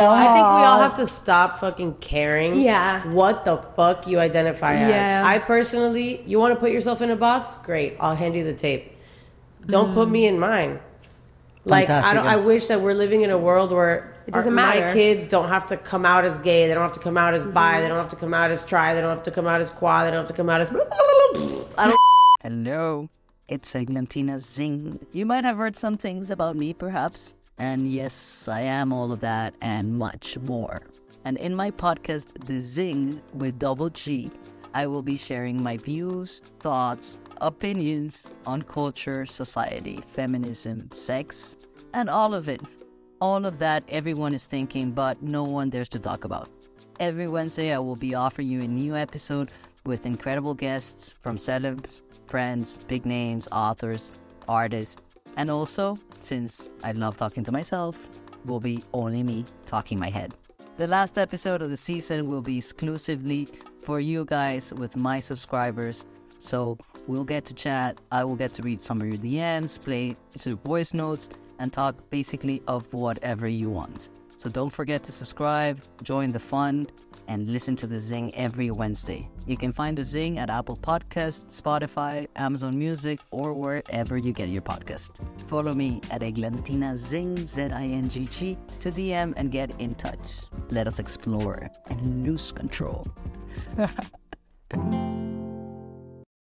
I think we all have to stop fucking caring. Yeah. What the fuck you identify Yeah. as? I personally, you want to put yourself in a box? Great, I'll hand you the tape. Don't put me in mine. Like I don't. I wish that we're living in a world where It doesn't our- matter. My kids don't have to come out as gay. They don't have to come out as bi. They mm-hmm. don't have to come out as tri. They don't have to come out as quad. They don't have to come out as. I don't. Hello, it's Eglantina Zingg. You might have heard some things about me, perhaps. And yes, I am all of that and much more. And in my podcast, The Zingg with Double G, I will be sharing my views, thoughts, opinions on culture, society, feminism, sex, and all of it. All of that everyone is thinking, but no one dares to talk about. Every Wednesday, I will be offering you a new episode with incredible guests from celebs, friends, big names, authors, artists, and also, since I love talking to myself, will be only me talking my head. The last episode of the season will be exclusively for you guys with my subscribers. So we'll get to chat. I will get to read some of your DMs, play to voice notes, and talk basically of whatever you want. So don't forget to subscribe, join the fun, and listen to the Zingg every Wednesday. You can find the Zingg at Apple Podcasts, Spotify, Amazon Music, or wherever you get your podcast. Follow me at Eglantina Zingg, Z-I-N-G-G, to DM and get in touch. Let us explore and lose control.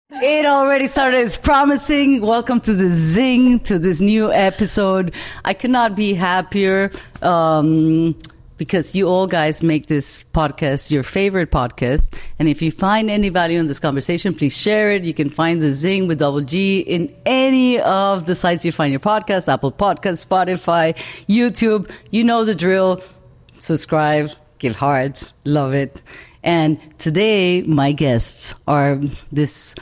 It already started. It's promising. Welcome to the Zingg, to this new episode. I cannot be happier um, because you all guys make this podcast your favorite podcast. And if you find any value in this conversation, please share it. You can find the Zingg with double G in any of the sites you find your podcast Apple Podcasts, Spotify, YouTube. You know the drill. Subscribe, give hearts, love it. And today, my guests are this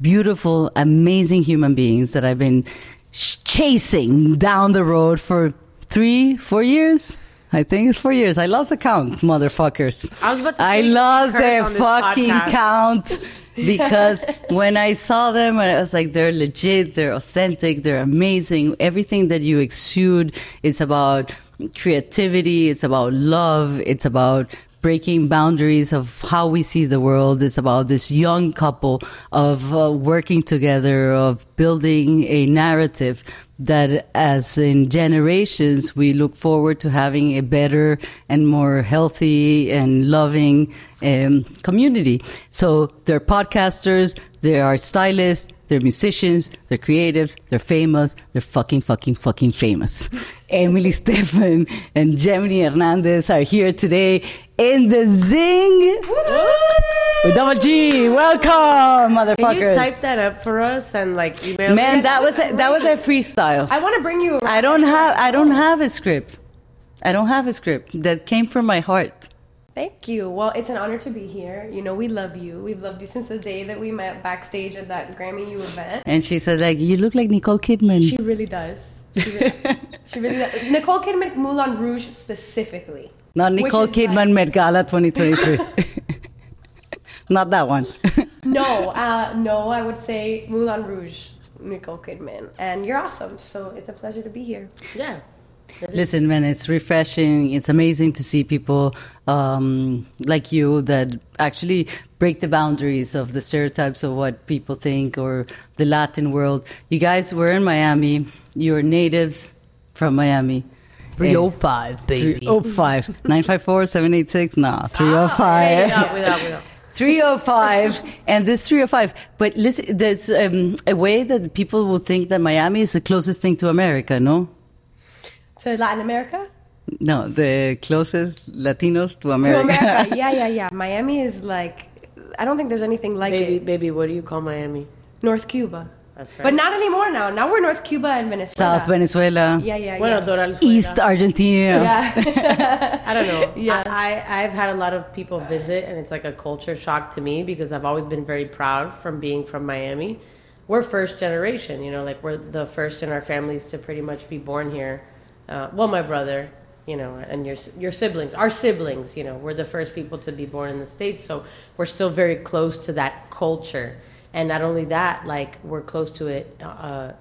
beautiful, amazing human beings that I've been sh- chasing down the road for three, four years. I think it's four years. I lost the count, motherfuckers. I was about to I lost the fucking podcast. count because when I saw them, I was like, they're legit, they're authentic, they're amazing. Everything that you exude is about creativity, it's about love, it's about breaking boundaries of how we see the world. It's about this young couple of uh, working together, of building a narrative that as in generations we look forward to having a better and more healthy and loving um, community. So they're podcasters, they are stylists, they're musicians, they're creatives, they're famous, they're fucking, fucking, fucking famous. Emily Estefan and Gemeny Hernandez are here today in the Zingg with Double G. Welcome, motherfuckers. Can you type that up for us and like email? Man, me? that was a, that was a freestyle. I want to bring you. Around. I don't have I don't have a script. I don't have a script that came from my heart. Thank you. Well, it's an honor to be here. You know, we love you. We've loved you since the day that we met backstage at that Grammy U event. And she said like, "You look like Nicole Kidman." She really does. She really, she really does. Nicole Kidman, Moulin Rouge specifically. Not Nicole is Kidman Met Gala 2023. Not that one. No, uh, no, I would say Moulin Rouge, Nicole Kidman. And you're awesome. So it's a pleasure to be here. Yeah. Listen, man, it's refreshing. It's amazing to see people um, like you that actually break the boundaries of the stereotypes of what people think or the Latin world. You guys were in Miami. You're natives from Miami. 305, baby. 305. 954 786? Nah, 305. Without, without, without. 305 and this 305 but listen there's um, a way that people will think that miami is the closest thing to america no To Latin America? no the closest latinos to america, To America. Yeah, yeah, yeah. Miami is like, I don't think there's anything like Baby, it. baby, what do you call Miami? North Cuba. That's right. But not anymore now. Now we're North Cuba and Venezuela. south venezuela Yeah, yeah, Bueno, yeah. Doral east argentina yeah. I don't know. Yeah. I, I, I've had a lot of people visit, and it's like a culture shock to me because I've always been very proud from being from Miami. We're first generation, you know, like we're the first in our families to pretty much be born here. Uh, well, my brother, you know, and your your siblings, our siblings, you know, we're the first people to be born in the states, so we're still very close to that culture. And not only that, like we're close to it uh,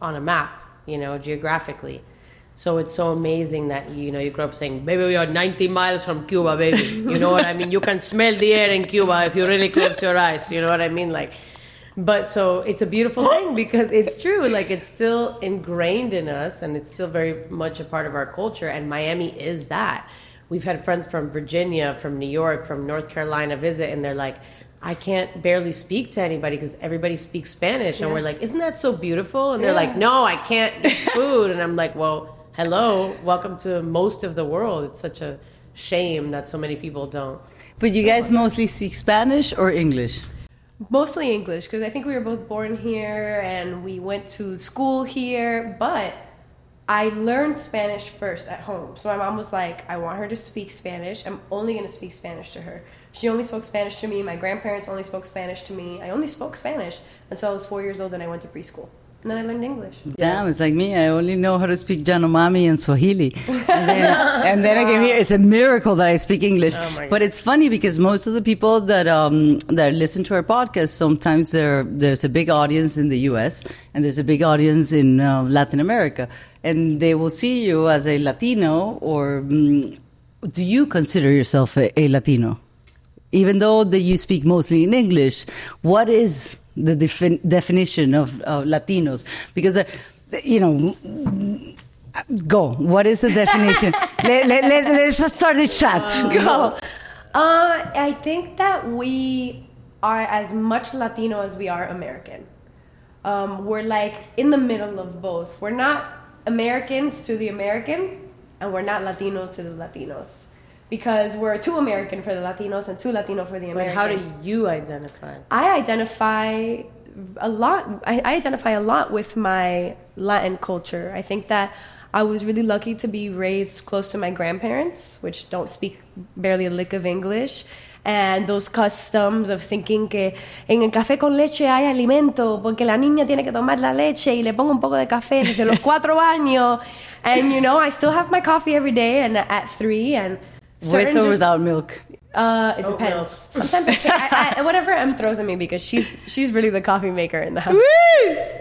on a map, you know, geographically. So it's so amazing that you know you grew up saying, "Baby, we are 90 miles from Cuba, baby." You know what I mean? You can smell the air in Cuba if you really close your eyes. You know what I mean? Like, but so it's a beautiful thing because it's true. Like it's still ingrained in us, and it's still very much a part of our culture. And Miami is that. We've had friends from Virginia, from New York, from North Carolina visit, and they're like, I can't barely speak to anybody because everybody speaks Spanish. And we're like, isn't that so beautiful? And they're like, no, I can't get food. and I'm like, well, hello, welcome to most of the world. It's such a shame that so many people don't. But you guys mostly speak Spanish or English? Mostly English because I think we were both born here and we went to school here, but I learned Spanish first at home. So my mom was like, I want her to speak Spanish. I'm only going to speak Spanish to her. She only spoke Spanish to me. My grandparents only spoke Spanish to me. I only spoke Spanish until I was four years old and I went to preschool. And then I learned English. Damn, it's like me. I only know how to speak Janomami and Swahili. And then, and then I came here. It's a miracle that I speak English. Oh but it's funny because most of the people that um, that listen to our podcast, sometimes there there's a big audience in the U.S. and there's a big audience in uh, Latin America, and they will see you as a Latino. Or mm, do you consider yourself a, a Latino? even though that you speak mostly in English, what is the defin- definition of, of Latinos? Because, uh, you know, go. What is the definition? let, let, let, let's start the chat. go. Uh, I think that we are as much Latino as we are American. Um, we're like in the middle of both. We're not Americans to the Americans, and we're not Latino to the Latinos. Because we're too American for the Latinos and too Latino for the Americans. But how do you identify? I identify a lot. I, I identify a lot with my Latin culture. I think that I was really lucky to be raised close to my grandparents, which don't speak barely a lick of English. And those customs of thinking que en el café con leche hay alimento, porque la niña tiene que tomar la leche y le pongo un poco de café desde los cuatro años. And you know, I still have my coffee every day and at three and With or just- without milk? uh, it Oat depends. milk. Sometimes I, I, I, whatever Em throws at me because she's she's really the coffee maker in the house.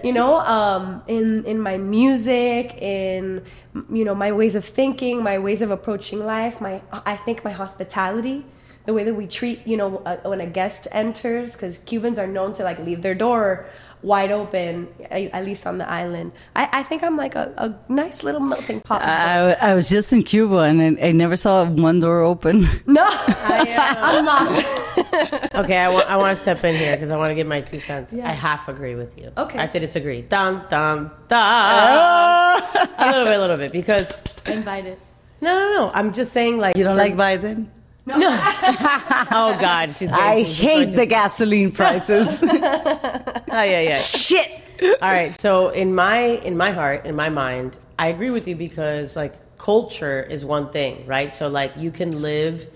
You know, um, in in my music, in you know my ways of thinking, my ways of approaching life, my I think my hospitality, the way that we treat you know uh, when a guest enters, because Cubans are known to like leave their door wide open, at least on the island. I, I think I'm like a, a nice little melting pot. I, I was just in Cuba and I, I never saw one door open. no, I'm not. Okay, I want I want to step in here because I want to give my two cents. I half agree with you. Okay. I have to disagree. Dun dun dun. a little bit, a little bit, because Invited. no, no, no. I'm just saying, like You don't for- like Biden? Oh God, she's. I to- she's going hate the gasoline prices. Oh yeah, yeah. Shit. All right. So in my in my heart, in my mind, I agree with you because like culture is one thing, right? So like you can live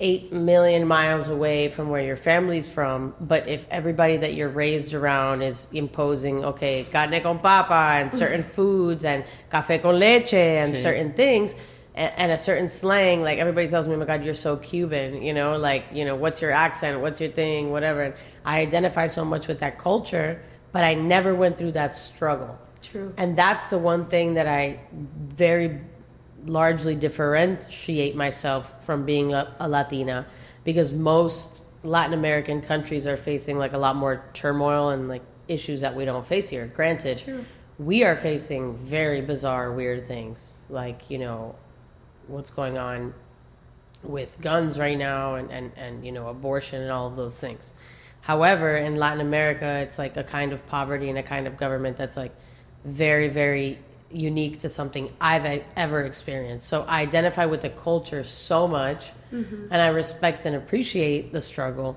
eight million miles away from where your family's from, but if everybody that you're raised around is imposing, okay, carne con papa and certain foods and café con leche and certain things. And, a certain slang, like everybody tells me, oh my God, you're so Cuban, you know, like, you know, what's your accent? What's your thing? Whatever. And I identify so much with that culture, but I never went through that struggle. True. And that's the one thing that I very largely differentiate myself from being a, a Latina because most Latin American countries are facing like a lot more turmoil and like issues that we don't face here. Granted, we are facing very bizarre, weird things like, you know, what's going on with guns right now and, and, and you know abortion and all of those things. However in latin america it's like a kind of poverty and a kind of government that's like very very unique to something i've ever experienced. So i identify with the culture so much mm-hmm. and i respect and appreciate the struggle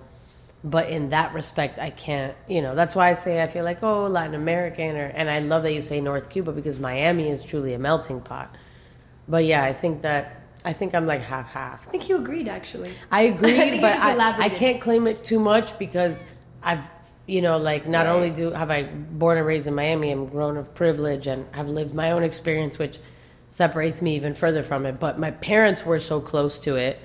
but in that respect i can't you know that's why i say i feel like oh latin american or and i love that you say north cuba because miami is truly a melting pot but yeah, I think that I think I'm like half half. I think you agreed actually. I agreed, think but I, I can't claim it too much because I've you know like not Right. only do have I born and raised in Miami, I'm grown of privilege and have lived my own experience, which separates me even further from it. But my parents were so close to it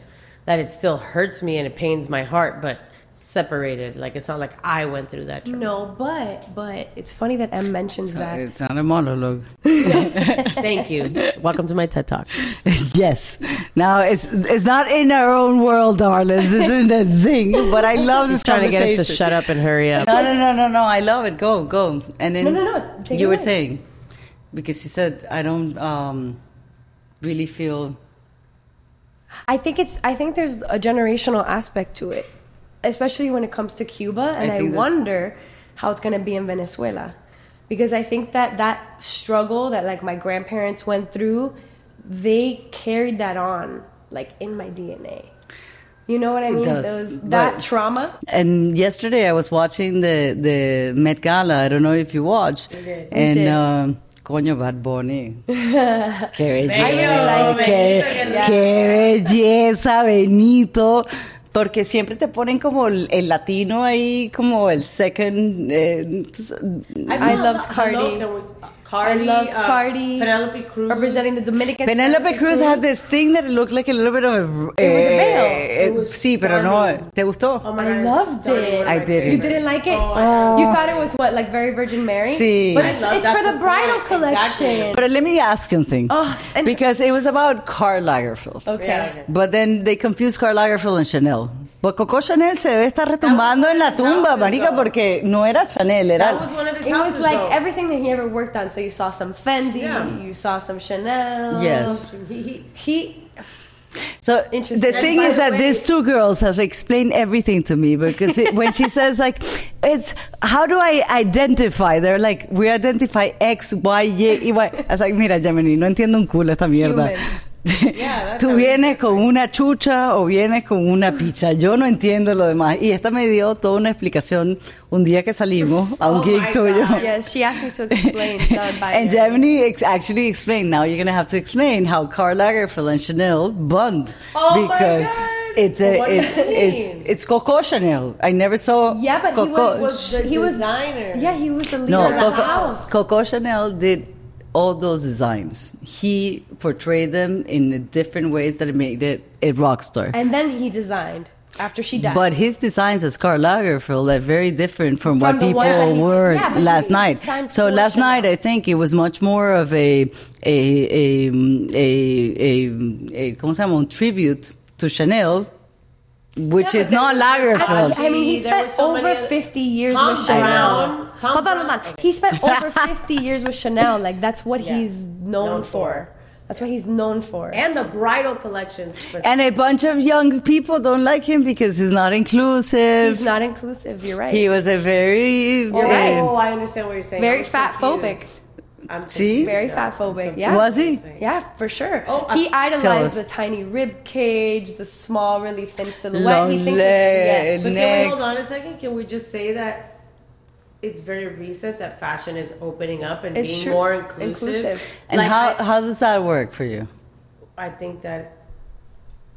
that it still hurts me and it pains my heart. But separated. Like it's not like I went through that. Trauma. No, but but it's funny that Em mentions that. It's not a monologue. Thank you. Welcome to my TED Talk. yes. Now it's it's not in our own world, darlings. It's in the Zingg. But I love She's this trying to get us to shut up and hurry up. No, no, no, no, no. I love it. Go, go. And then No, no, no. Take you were away. saying because you said I don't um, really feel. I think it's I think there's a generational aspect to it, especially when it comes to Cuba, and I I, wonder how it's going to be in Venezuela, because I think that that struggle that like my grandparents went through, they carried that on like in my DNA. You know what I mean? Those, but- that trauma. And yesterday I was watching the the Met Gala. I don't know if you watched. And did. um, coño, Bad Bunny. qué belleza. Like qué, qué belleza, Benito. Porque siempre te ponen como el, el latino ahí, como el second. Eh, I loved Cardi. Cardi. I loved uh, Cardi. Penelope Cruz. representing the Dominican. Penelope Cruz had this thing that looked like a little bit of. It was a veil. eh, It was sí, pero no. ¿Te gustó? Oh my I God, loved it. I didn't. You didn't like it? Oh, I You thought it was what, like very Virgin Mary? Sí. But it's, it's for the the bridal point. collection. Exactly. But let me ask you something. Oh, and- because it was about Karl Lagerfeld. Okay. Yeah. But then they confused Karl Lagerfeld and Chanel. But Coco Chanel se debe estar retumbando en la tumba, houses, marica, though. porque no era Chanel, era... That was one of his It houses. was like though. everything that he ever worked on. So you saw some Fendi, Yeah. you saw some Chanel. Yes. He, he, He, So Interesting. the thing is the that way- these two girls have explained everything to me because it, when she says like, it's how do I identify? They're like, we identify X, Y, Y, Y. I was like, mira, Gemeny, no entiendo un culo esta mierda. That's Tú how vienes con una chucha o vienes con una picha. Yo no entiendo lo demás. Y esta me dio toda una explicación un día que salimos a un Oh gig tuyo. Yes, she asked me to explain. And Gemini ex- actually explained. Now you're gonna have to explain how Karl Lagerfeld and Chanel bond Oh my God. it's a it, it's it's Coco Chanel. I never saw. Yeah, but he Coco. was- was the He was- designer. Yeah, he was the leader no of the Coco, house. Coco Chanel did all those designs. He portrayed them in different ways that made it a rock star. And then he designed after she died. But his designs as Karl Lagerfeld are very different from, From what people were yeah, last he night. So last Chanel. night, I think it was much more of a a a a, a, a ¿cómo se llama? Un tribute to Chanel, which Yeah, is not there Lagerfeld. I mean, he There spent so over other- 50 years Tom with Chanel. Tom hold on, hold Brown. on. He spent over 50 years with Chanel. Like, that's what Yeah. he's known, Known for. for. That's what he's known for. And the bridal collections. and a bunch of young people don't like him because he's not inclusive. he's not inclusive. You're right. he was a very You're right. Oh, I understand what you're saying. Very fat phobic. Confused. I'm See? Very confused. fat phobic. Yeah. Was he? Yeah, for sure. Oh, he uh, tell us. idolized the tiny rib cage, the small, really thin silhouette. Long he thinks leg. yeah. But can we hold on a second? Can we just say that it's very recent that fashion is opening up and It's being true. more inclusive? Inclusive. And Like, how I, how does that work for you? I think that.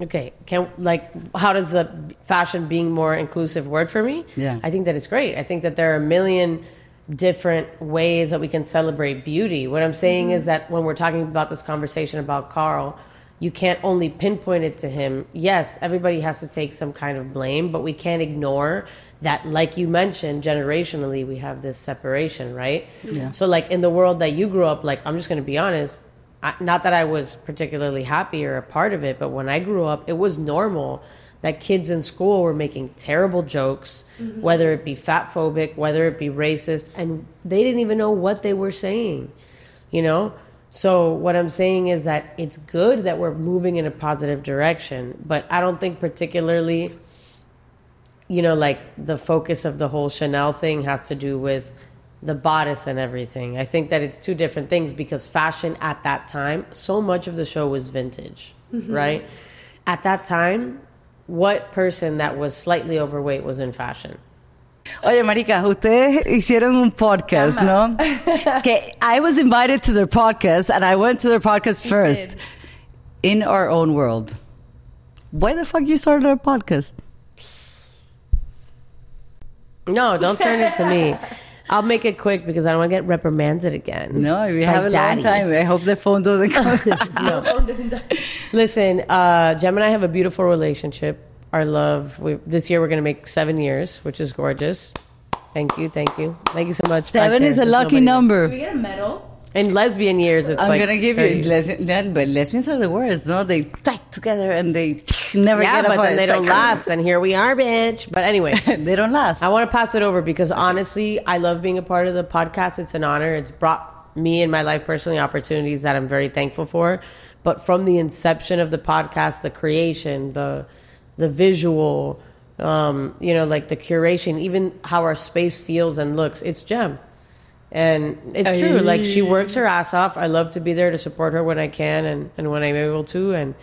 Okay, can like how does the fashion being more inclusive work for me? Yeah. I think that it's great. I think that there are a million different ways that we can celebrate beauty. What I'm saying is mm-hmm. that when we're talking about this conversation about Karl, you can't only pinpoint it to him. Yes, everybody has to take some kind of blame, but we can't ignore that, like you mentioned, generationally, we have this separation, right? Yeah. So, like in the world that you grew up, like I'm just going to be honest, I, not that I was particularly happy or a part of it, but when I grew up, it was normal that kids in school were making terrible jokes, mm-hmm. whether it be fat phobic, whether it be racist, and they didn't even know what they were saying, you know? So, what I'm saying is that it's good that we're moving in a positive direction, but I don't think particularly you know, like the focus of the whole Chanel thing has to do with the bodice and everything. I think that it's two different things because fashion at that time, so much of the show was vintage, mm-hmm. right? At that time, what person that was slightly overweight was in fashion? Oye, marica, ustedes hicieron un podcast, ¿no? que I was invited to their podcast and I went to their podcast first. In our own world. Why the fuck you started a podcast? No, don't turn it to me. I'll make it quick because I don't want to get reprimanded again. No, we have a daddy. long time. I hope the phone doesn't come. Doesn't die. Listen, uh, Gem and I have a beautiful relationship. our love. We, this year we're going to make seven years, which is gorgeous. Thank you, thank you, thank you so much. Seven is a there's lucky nobody number. we get a medal? In lesbian years, it's I'm like gonna give 30. you, lesbian, that- but lesbians are the worst. No, they stick together and they never Yeah, get but apart. then they It's don't like- last, and here we are, bitch. But anyway. they don't last. I want to pass it over because honestly, I love being a part of the podcast. It's an honor. It's brought me in my life personally opportunities that I'm very thankful for. But from the inception of the podcast, the creation, the the visual, um, you know, like the curation, even how our space feels and looks, it's gem. And it's true. Like she works her ass off. I love to be there to support her when I can and, and when I'm able to. And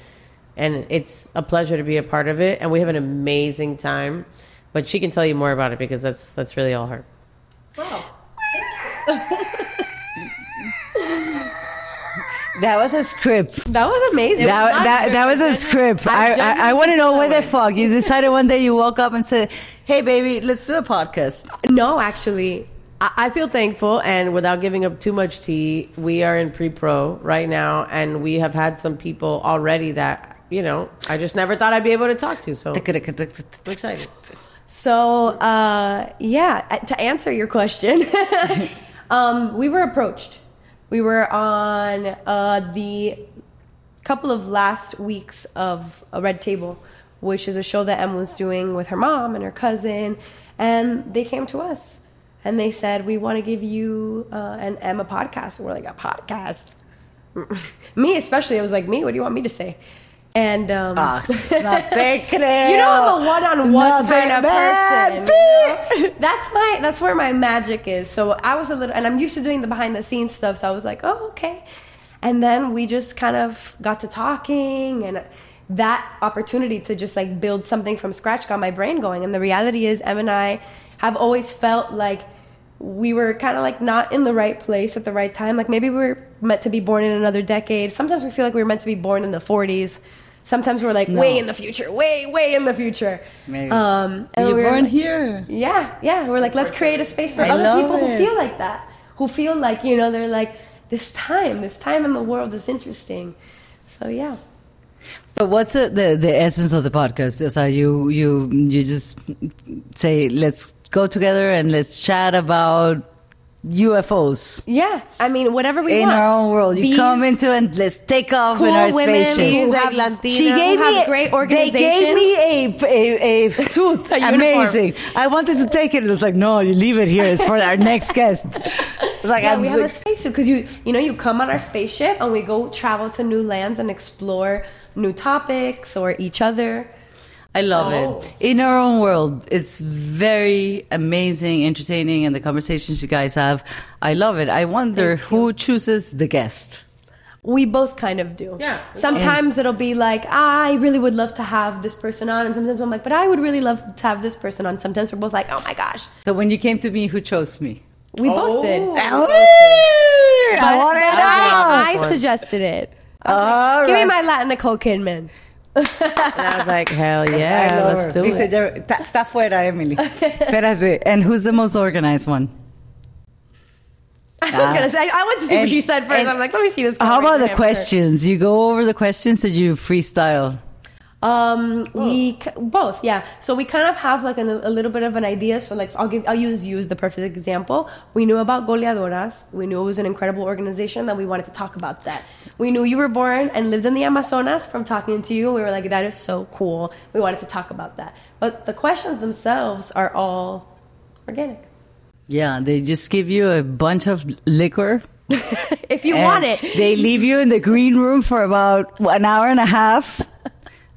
and it's a pleasure to be a part of it. And we have an amazing time. But she can tell you more about it because that's that's really all her. Wow. That was a script. That was amazing. That, that, that was a script. I, I, I want to know where the fuck you decided one day you woke up and said, "Hey, baby, let's do a podcast." no, actually, I, I feel thankful, and without giving up too much tea, we are in pre-pro right now, and we have had some people already that you know I just never thought I'd be able to talk to. So I'm excited. So, uh, yeah, uh, to answer your question, um, we were approached. We were on uh, the couple of last weeks of a Red Table, which is a show that Em was doing with her mom and her cousin, and they came to us and they said, "We want to give you uh, and Em a podcast." And we're like, "A podcast?" me especially, I was like, "Me? What do you want me to say?" And um, Ah, you know I'm a one-on-one No kind of person. you know? That's my that's where my magic is. So I was a little, and I'm used to doing the behind the scenes stuff. So I was like, oh okay. And then we just kind of got to talking, and that opportunity to just like build something from scratch got my brain going. And the reality is, Em and I have always felt like we were kind of like not in the right place at the right time. Like maybe we were meant to be born in another decade. Sometimes we feel like we were meant to be born in the 40s. Sometimes we're like way in the future, way, way in the future. Maybe. Um, and you we were born like- here. Yeah, yeah. We're like, let's create a space for I other love people who feel like that, who feel like you know they're like this time, this time in the world is interesting. So yeah. But what's the, the the essence of the podcast? So you you you just say let's go together and let's chat about UFOs Yeah, I mean, whatever we in want. our own world. You come into and let's take off cool in our women spaceship. who have, Atlantina, She gave who me have great They organizations. gave me a a, a suit. A uniform. Amazing. I wanted to take it. It was like, no, you leave it here. It's for our next guest. It's like yeah, I'm we have a like, spacesuit because you you know you come on our spaceship and we go travel to new lands and explore new topics or each other. I love Oh. it. In our own world, it's very amazing, entertaining, and the conversations you guys have. I love it. I wonder who chooses the guest. We both kind of do. Yeah. Sometimes it'll be like, ah, I really would love to have this person on. And sometimes I'm like, but I would really love to have this person on. Sometimes we're both like, oh my gosh. So when you came to me, who chose me? We both did. Oh. I But I. I suggested it. All Give me my Latin Nicole Kidman. And I was like, hell yeah, let's do Viste, it. ya- Está está fuera, Emily. Espérate. And who's the most organized one? I was gonna say. I wanted to see And- what she said first. and- I'm like, let me see this. How about the question? questions? You go over the questions that you freestyle. Um, we both, yeah. So we kind of have like an, a little bit of an idea. So like, I'll give, I'll use you as the perfect example. We knew about Goleadoras. We knew it was an incredible organization that we wanted to talk about that. We knew you were born and lived in the Amazonas from talking to you. We were like, that is so cool. We wanted to talk about that. But the questions themselves are all organic. Yeah, they just give you a bunch of liquor. If you and want it. They leave you in the green room for about an hour and a half.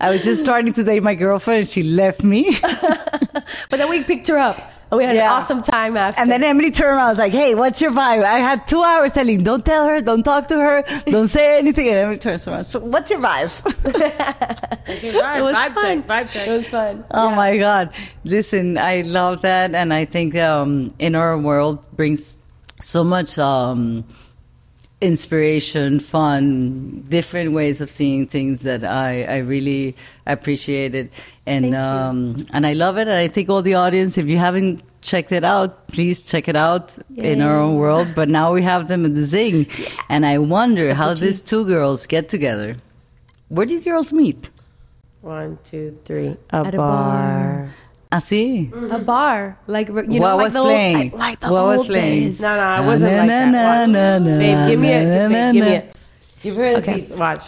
I was just starting to date my girlfriend and she left me. But then we picked her up and we had Yeah. an awesome time after. And then Emily turned around. I was like, "Hey, what's your vibe?" I had two hours telling, "Don't tell her, don't talk to her, don't say anything." And Emily turns around. So, what's your vibe? Vibe, it was vibe fun. check, vibe check. It was fun. oh my god! Listen, I love that, and I think um, in our world brings so much um, inspiration, fun, different ways of seeing things that I, I really appreciated. And Thank you. um, and I love it. And I think all the audience, if you haven't checked it out, please check it out in our own world. But now we have them in the Zingg, and I wonder how these two girls get together. Where do you girls meet? One, two, three. A, At a bar. Ah, Así. A bar, like you know, what like was the old- playing? like the what was old playing? days. No, no, I wasn't Na, like na, that. na, Watch. na, na, Babe, give me a, na, babe, give me na. a. You've Okay, these. watch.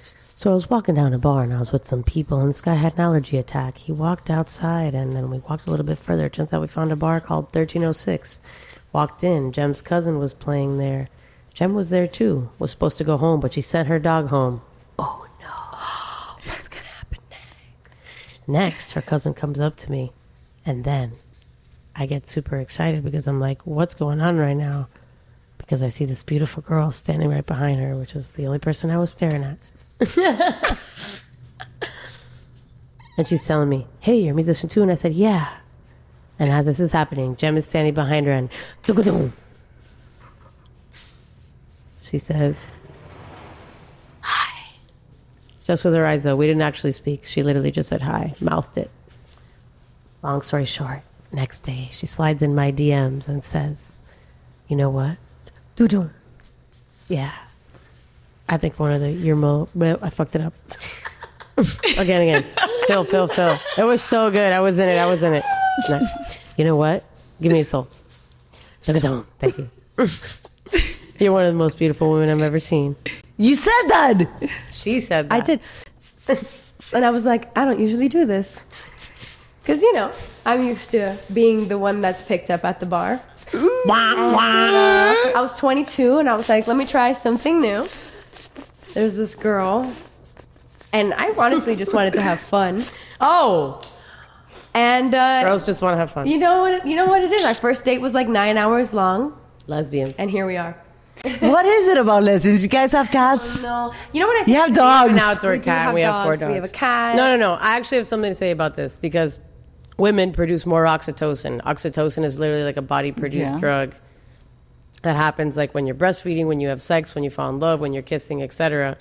So I was walking down a bar and I was with some people, and this guy had an allergy attack. He walked outside, and then we walked a little bit further. It turns out we found a bar called 1306. Walked in. Gem's cousin was playing there. Jem was there too. Was supposed to go home, but she sent her dog home. Oh no. What's going to happen next? Her cousin comes up to me, and then I get super excited because I'm like, what's going on right now? Because I see this beautiful girl standing right behind her, which is the only person I was staring at. and she's telling me, hey, you're a musician too? And I said, yeah. And as this is happening, Gem is standing behind her and she says. Just with her eyes, though. We didn't actually speak. She literally just said hi, mouthed it. Long story short, next day she slides in my DMs and says, "You know what? Doo-doo. Yeah, I think one of the your mo. I fucked it up again, again. Phil, Phil, Phil. It was so good. I was in it. I was in it. You know what? Give me a soul. Thank you. You're one of the most beautiful women I've ever seen. You said that. She said that. I did, and I was like, I don't usually do this, because you know I'm used to being the one that's picked up at the bar. And, uh, I was 22, and I was like, let me try something new. There's this girl, and I honestly just wanted to have fun. Oh, And uh, girls just want to have fun. you know what? You know what it is. Our first date was like nine hours long, Lesbians. and here we are. What is it about lesbians? You guys have cats? Oh, no, you know what I? You have dogs. an outdoor We do cat. have we have four dogs. dogs. We have a cat. No, no, no. I actually have something to say about this because women produce more oxytocin. Oxytocin is literally like a body produced Yeah. drug that happens like when you're breastfeeding, when you have sex, when you fall in love, when you're kissing, etc.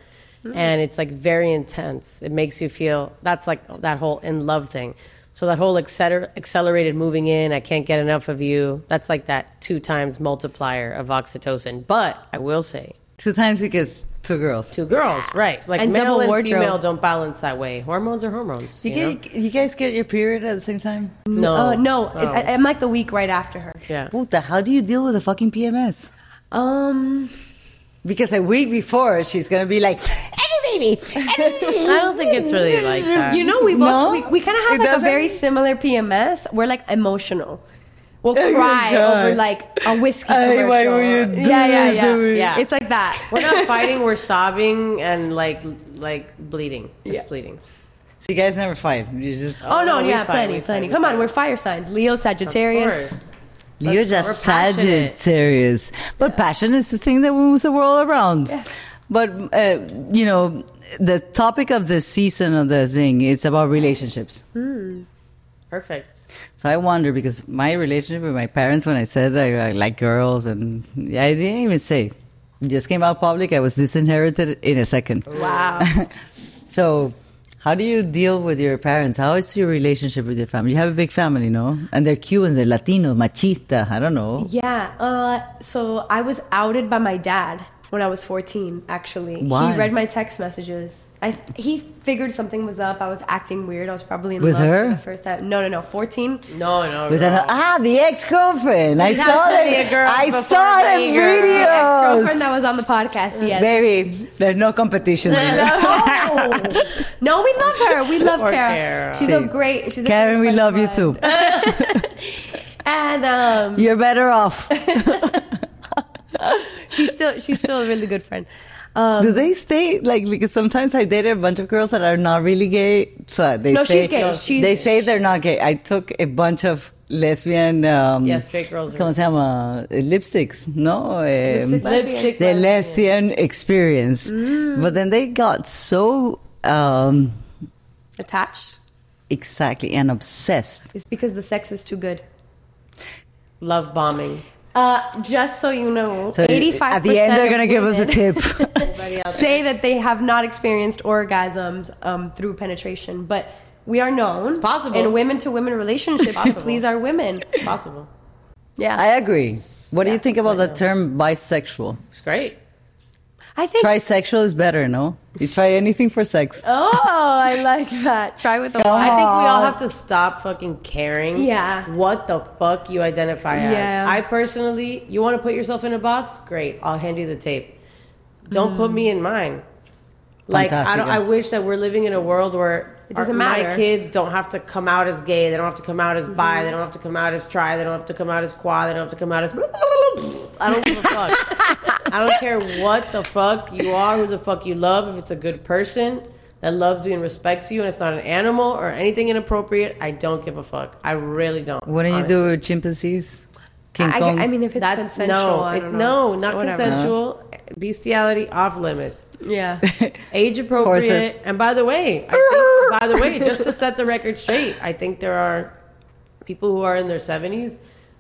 Mm. And it's like very intense. It makes you feel that's like that whole in love thing. So that whole acceler- accelerated moving in, I can't get enough of you. That's like that two times multiplier of oxytocin. But I will say, Two times because two girls. two girls, right? Like And male and wardrobe. female don't balance that way. Hormones are hormones. You, You, know? get, you guys get your period at the same time? No, Uh, no, Oh. it, I, I'm like the week right after her. yeah. Puta, how do you deal with the fucking PMS? Um, Because a week before, she's going to be like, I don't think it's really like that. you know, we both No? we, we kind of have It like a doesn't? very similar PMS. We're like emotional. We'll oh cry God. over like a whiskey Ay, commercial. why would you do yeah, yeah, this yeah, to me? Yeah. It's like that. we're not fighting. We're sobbing and like like bleeding. Just Yeah. bleeding. so you guys never fight. You just, Oh no, no, we yeah, fight, plenty, we plenty. fight, we Come on, fight. we're fire signs. Leo, Sagittarius. Of. You're Let's just We're passionate. Sagittarius. But passion is the thing that moves the world around. But, uh, you know, the topic of the season of the Zingg is about relationships. Perfect. So I wonder because my relationship with my parents, when I said I, I like girls, and I didn't even say, it just came out public. I was disinherited in a second. Wow. So, how do you deal with your parents? How is your relationship with your family? You have a big family, no? And they're Cubans, they're Latino, machista. I don't know. Yeah. Uh, so I was outed by my dad when I was 14. Actually, Why? he read my text messages. I he figured something was up. I was acting weird. I was probably in With love her? for the first time. No, no, no. 14. No, no. With girl. an, ah, the ex girlfriend. I saw to that. a girl I saw the being a girl. videos. Ex-girlfriend that was on the podcast. Yes. Baby, there's no competition. there. No. no, we love her. We love Poor Kara. Kara. She's a great. She's a Karen, great we love of you too. And um, You're better off. she's still she's still a really good friend. Um, Do they stay like because sometimes I dated a bunch of girls that are not really gay. So they No, say she's gay. She's- they say they're not gay. I took a bunch of lesbian um Yeah, straight girls are- ¿Cómo se llama? Eh, Lipsticks, no? Lipstick Lipstick. the lesbian experience. Mm. But then they got so um attached. exactly and obsessed. It's because the sex is too good. Love bombing. Uh, just so you know, So eighty-five. at the end they're gonna give us a tip. Say that they have not experienced orgasms um, through penetration, but we are known It's possible. in women-to-women relationships to Possible. please our women. there. Possible. Yeah, I agree. What do you think about the term bisexual? It's great. I think. Trisexual is better, no? You try anything for sex. oh, I like that. Try with the Come Y. I think we all have to stop fucking caring. Yeah. What the fuck you identify Yeah. as. I personally, you want to put yourself in a box? Great. I'll hand you the tape. Don't put me in mine. Like I don't. I wish that we're living in a world where It doesn't our- matter. My kids don't have to come out as gay. They don't have to come out as bi. Mm-hmm. They don't have to come out as tri. They don't have to come out as quad. They don't have to come out as. I don't give a fuck. I don't care what the fuck you are, who the fuck you love. If it's a good person that loves you and respects you, and it's not an animal or anything inappropriate, I don't give a fuck. I really don't. What do you honestly. do with chimpanzees? King I, Kong? I mean, if it's That's consensual, no, I it- don't know. no, not Whatever. consensual. Bestiality off limits. Yeah. age appropriate. Horses. And by the way, I think, by the way, just to set the record straight, I think there are people who are in their 70s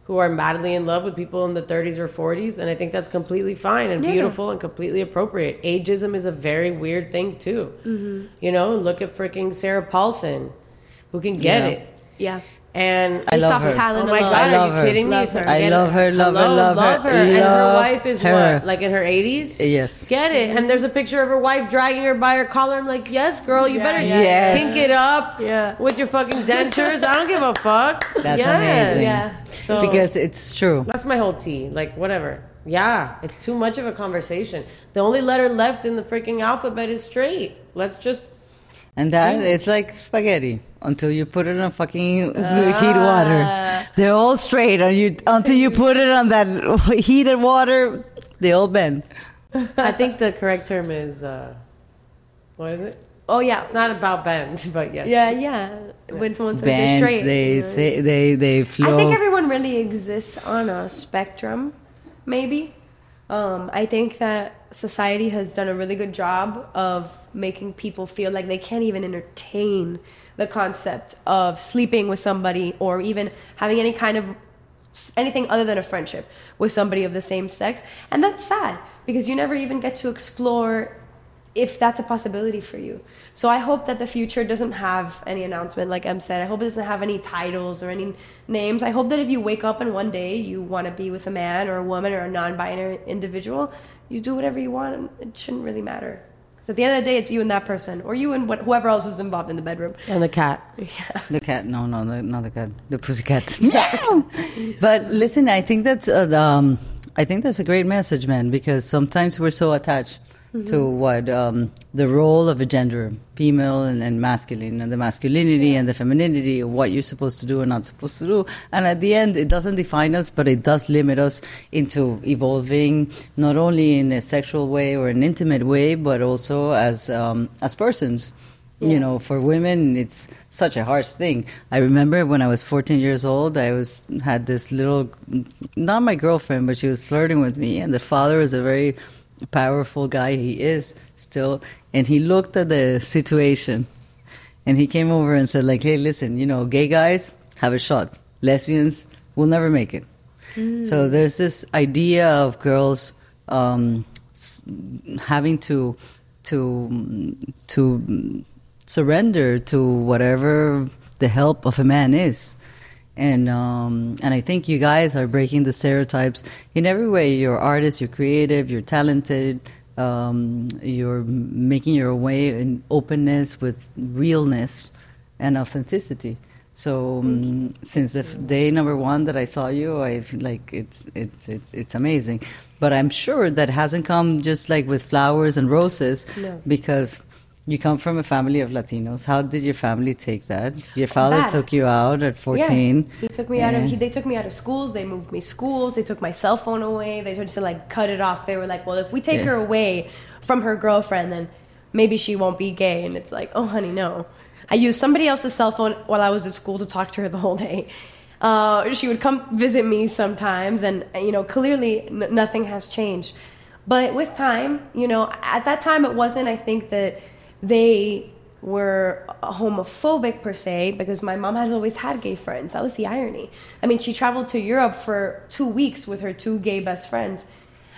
who are madly in love with people in the 30s or 40s, and I think that's completely fine and Yeah. beautiful and completely appropriate. Ageism is a very weird thing too. Mm-hmm. You know, look at freaking Sarah Paulson, who can get Yeah. it. Yeah. And I love off her. talent Oh my alone. god, I love are her. you kidding me? Love It's her. I get love it. her, love her, Hello, love her. And her Love wife is her. what? Like in her 80s? Yes. Get it. And there's a picture of her wife dragging her by her collar. I'm like, yes, girl, you Yeah, better yeah, Yes. kink it up Yeah. with your fucking dentures. I don't give a fuck. That's Yes. amazing. Yeah. So Because it's true. that's my whole tea. Like, whatever. Yeah, it's too much of a conversation. The only letter left in the freaking alphabet is straight. Let's just. And that it's like spaghetti until you put it on fucking Ah. heat water. They're all straight and you until you put it on that heated water, they all bend. I think the correct term is. Uh, what is it? Oh yeah. It's not about bend, but yes. Yeah, yeah. When someone says they're straight, they you know, say they they flow. I think everyone really exists on a spectrum, maybe. Um, I think that society has done a really good job of making people feel like they can't even entertain the concept of sleeping with somebody or even having any kind of anything other than a friendship with somebody of the same sex. And that's sad because you never even get to explore if that's a possibility for you. So I hope that the future doesn't have any announcement, like Em said. I hope it doesn't have any titles or any names. I hope that if you wake up and one day you want to be with a man or a woman or a non-binary individual, you do whatever you want. and It shouldn't really matter. Because at the end of the day, it's you and that person, or you and what, whoever else is involved in the bedroom. And the cat. The cat, no, no, the, not the cat, the pussy pussycat. but listen, I think that's uh, the, um, I think that's a great message, man, because sometimes we're so attached to what um, the role of a gender, female and, and masculine, and the masculinity and the femininity, what you're supposed to do and not supposed to do, and at the end, it doesn't define us, but it does limit us into evolving not only in a sexual way or an intimate way, but also as um, as persons. You know for women it's such a harsh thing. I remember when i was 14 years old i was had this little not my girlfriend but she was flirting with me and the father was a very powerful guy he is still and he looked at the situation and he came over and said like hey listen you know gay guys have a shot. Lesbians will never make it. So there's this idea of girls um, having to to to surrender to whatever the help of a man is. And um, and I think you guys are breaking the stereotypes in every way. You're artists, you're creative, you're talented, um, you're making your way in openness with realness and authenticity. So um, since the day number one that I saw you, I like it's it's it's, it's amazing. But I'm sure that hasn't come just like with flowers and roses, No. because you come from a family of Latinos. How did your family take that? Your father Bad. took you out at 14. Yeah. He took me out of he, they took me out of schools, they moved me schools, they took my cell phone away, they tried to like cut it off. They were like, Well if we take Yeah. her away from her girlfriend then maybe she won't be gay and it's like, Oh honey, no. I used somebody else's cell phone while I was at school to talk to her the whole day. Uh, she would come visit me sometimes, and you know, clearly n- nothing has changed. But with time, you know, at that time it wasn't. I think that they were homophobic per se because my mom has always had gay friends. That was the irony. I mean, she traveled to Europe for two weeks with her two gay best friends.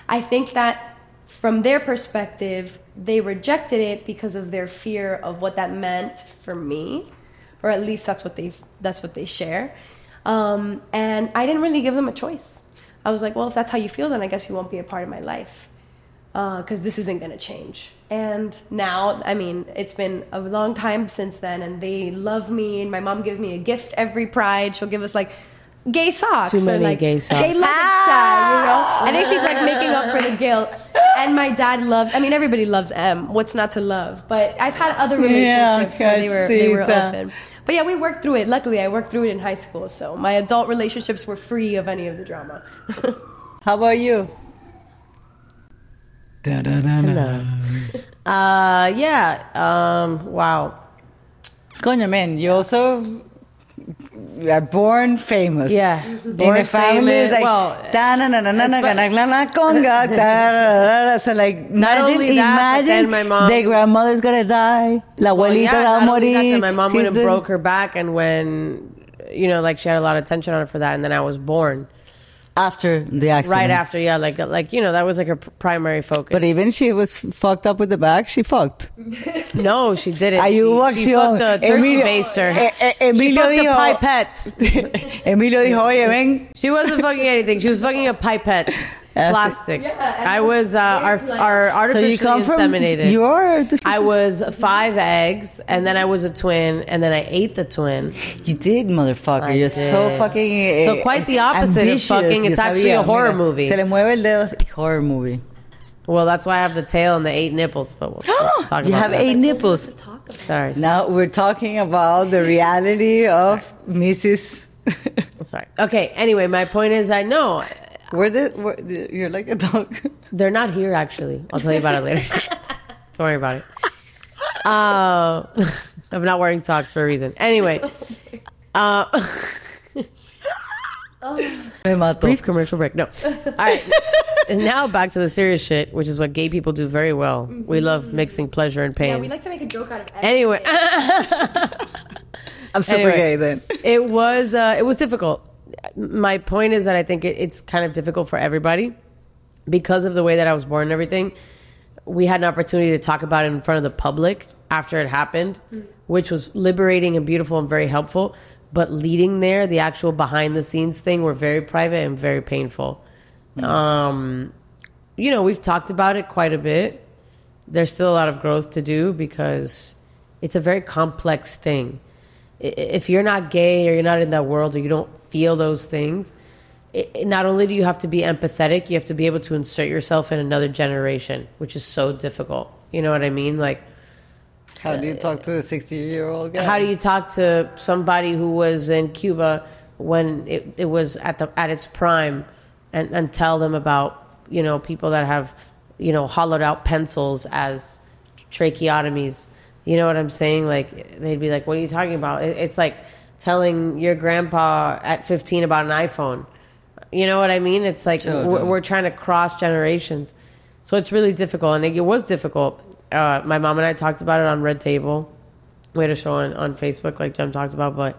I think that from their perspective, they rejected it because of their fear of what that meant for me, or at least that's what they that's what they share. Um, and I didn't really give them a choice. I was like, well, if that's how you feel, then I guess you won't be a part of my life. because this isn't going to change. And now, I mean, it's been a long time since then, and they love me. And my mom gives me a gift every Pride. She'll give us like gay socks Too or many like gay socks. gay luggage tag, ah! you know. I think she's like making up for the guilt. And my dad loves. I mean, everybody loves Em. What's not to love? But I've had other relationships where they were they were Cachita. open. But yeah, we worked through it. Luckily, I worked through it in high school, so my adult relationships were free of any of the drama. How about you? Da-da-da-da. Uh, yeah. Um, wow. Coño, man, you also you are born famous. Yeah. In Born family famous. like well, da na na na na na na na na conga da, da, so like imagine only that, imagine my mom- the grandmother's gonna die la well, abuelita yeah, va a only that, morir my mom would have broke her back, and when you know, like she had a lot of tension on her for that, and then I was born after the accident right after. Yeah, like like you know, that was like her primary focus. but even she was fucked up with the back she fucked no, she didn't. She, she acción. fucked a turkey Emilio- baster. Eh, eh, she Emilio fucked a dijo- pipette. Emilio dijo oye ven She wasn't fucking anything. She was fucking a pipette. That's it. Plastic. I was uh, our our so artificially you come from inseminated. your I was five eggs, and then I was a twin, and then I ate the twin. you did motherfucker I you're so did. fucking eh, So quite the opposite of fucking. It's actually a horror mira. movie. se le mueve el dedo horror movie Well, that's why I have the tail and the eight nipples. But we'll we'll talk you about have that. eight nipples Sorry, Now we're talking about the reality of Mrs. sorry. Okay. Anyway, my point is, I know where the where the, you're like a dog. they're not here. Actually, I'll tell you about it later. Don't worry about it. Uh, I'm not wearing socks for a reason. Anyway, uh, Me mató. brief commercial break. No. All right. And now back to the serious shit, which is what gay people do very well. We love mixing pleasure and pain. Yeah, we like to make a joke out of everything. anyway, I'm super Anyway. gay then. it was uh, it was difficult. My point is that I think it, it's kind of difficult for everybody because of the way that I was born and everything. We had an opportunity to talk about it in front of the public after it happened, which was liberating and beautiful and very helpful. But leading there, the actual behind the scenes thing, were very private and very painful. Um, you know, we've talked about it quite a bit. There's still a lot of growth to do because it's a very complex thing. If you're not gay or you're not in that world or you don't feel those things, it, not only do you have to be empathetic, you have to be able to insert yourself in another generation, which is so difficult. You know what I mean? Like, How do you talk to the 60 year old guy? how do you talk to somebody who was in Cuba when it, it was at the at its prime and, and tell them about you know people that have you know hollowed out pencils as tracheotomies you know what i'm saying? Like they'd be like what are you talking about? It's like telling your grandpa at 15 about an iphone. You know what i mean? It's like Sure, we're, we're trying to cross generations. So it's really difficult and it, it was difficult. Uh, my mom and i talked about it on red table. We had a show on, on Facebook, like Gem talked about, but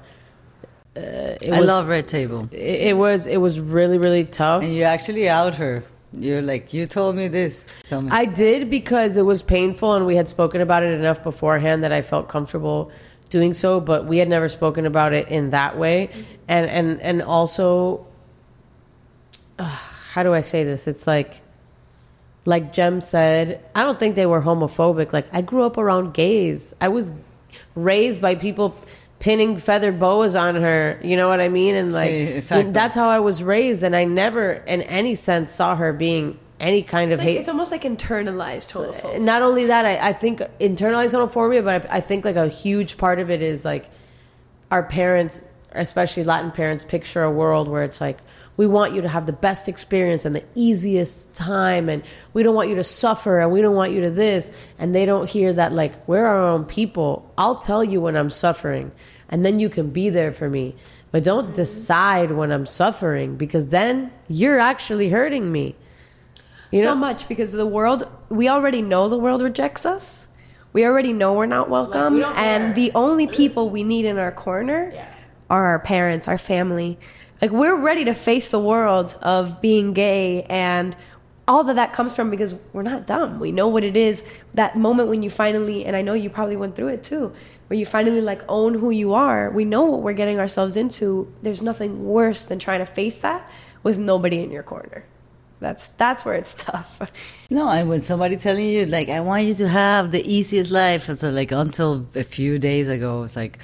uh, it I was, love Red Table. it, it was it was really really tough. And you actually out her. You're like, you told me this. Tell me. I did because it was painful, and we had spoken about it enough beforehand that I felt comfortable doing so. But we had never spoken about it in that way, and and and also, uh, how do I say this? It's like. Like Gem said, I don't think they were homophobic. Like I grew up around gays. I was raised by people pinning feather boas on her. You know what I mean? And like Sí, exacto. that's how I was raised, and I never, in any sense, saw her being any kind of It's, like, hate. it's almost like internalized homophobia. Not only that, I, I think internalized homophobia, but I, I think like a huge part of it is like our parents, especially Latin parents, picture a world where it's like we want you to have the best experience and the easiest time, and we don't want you to suffer, and we don't want you to this, and they don't hear that like we're our own people. I'll tell you when I'm suffering, and then you can be there for me. But don't mm-hmm. decide when I'm suffering because then you're actually hurting me. You so know? much because the world we already know the world rejects us we already know we're not welcome don't and care. the only people we need in our corner are our parents our family like we're ready to face the world of being gay and all that that comes from because we're not dumb we know what it is that moment when you finally and i know you probably went through it too where you finally like own who you are we know what we're getting ourselves into there's nothing worse than trying to face that with nobody in your corner That's that's where it's tough. No, and when somebody telling you like, I want you to have the easiest life, so uh, like until a few days ago, it's like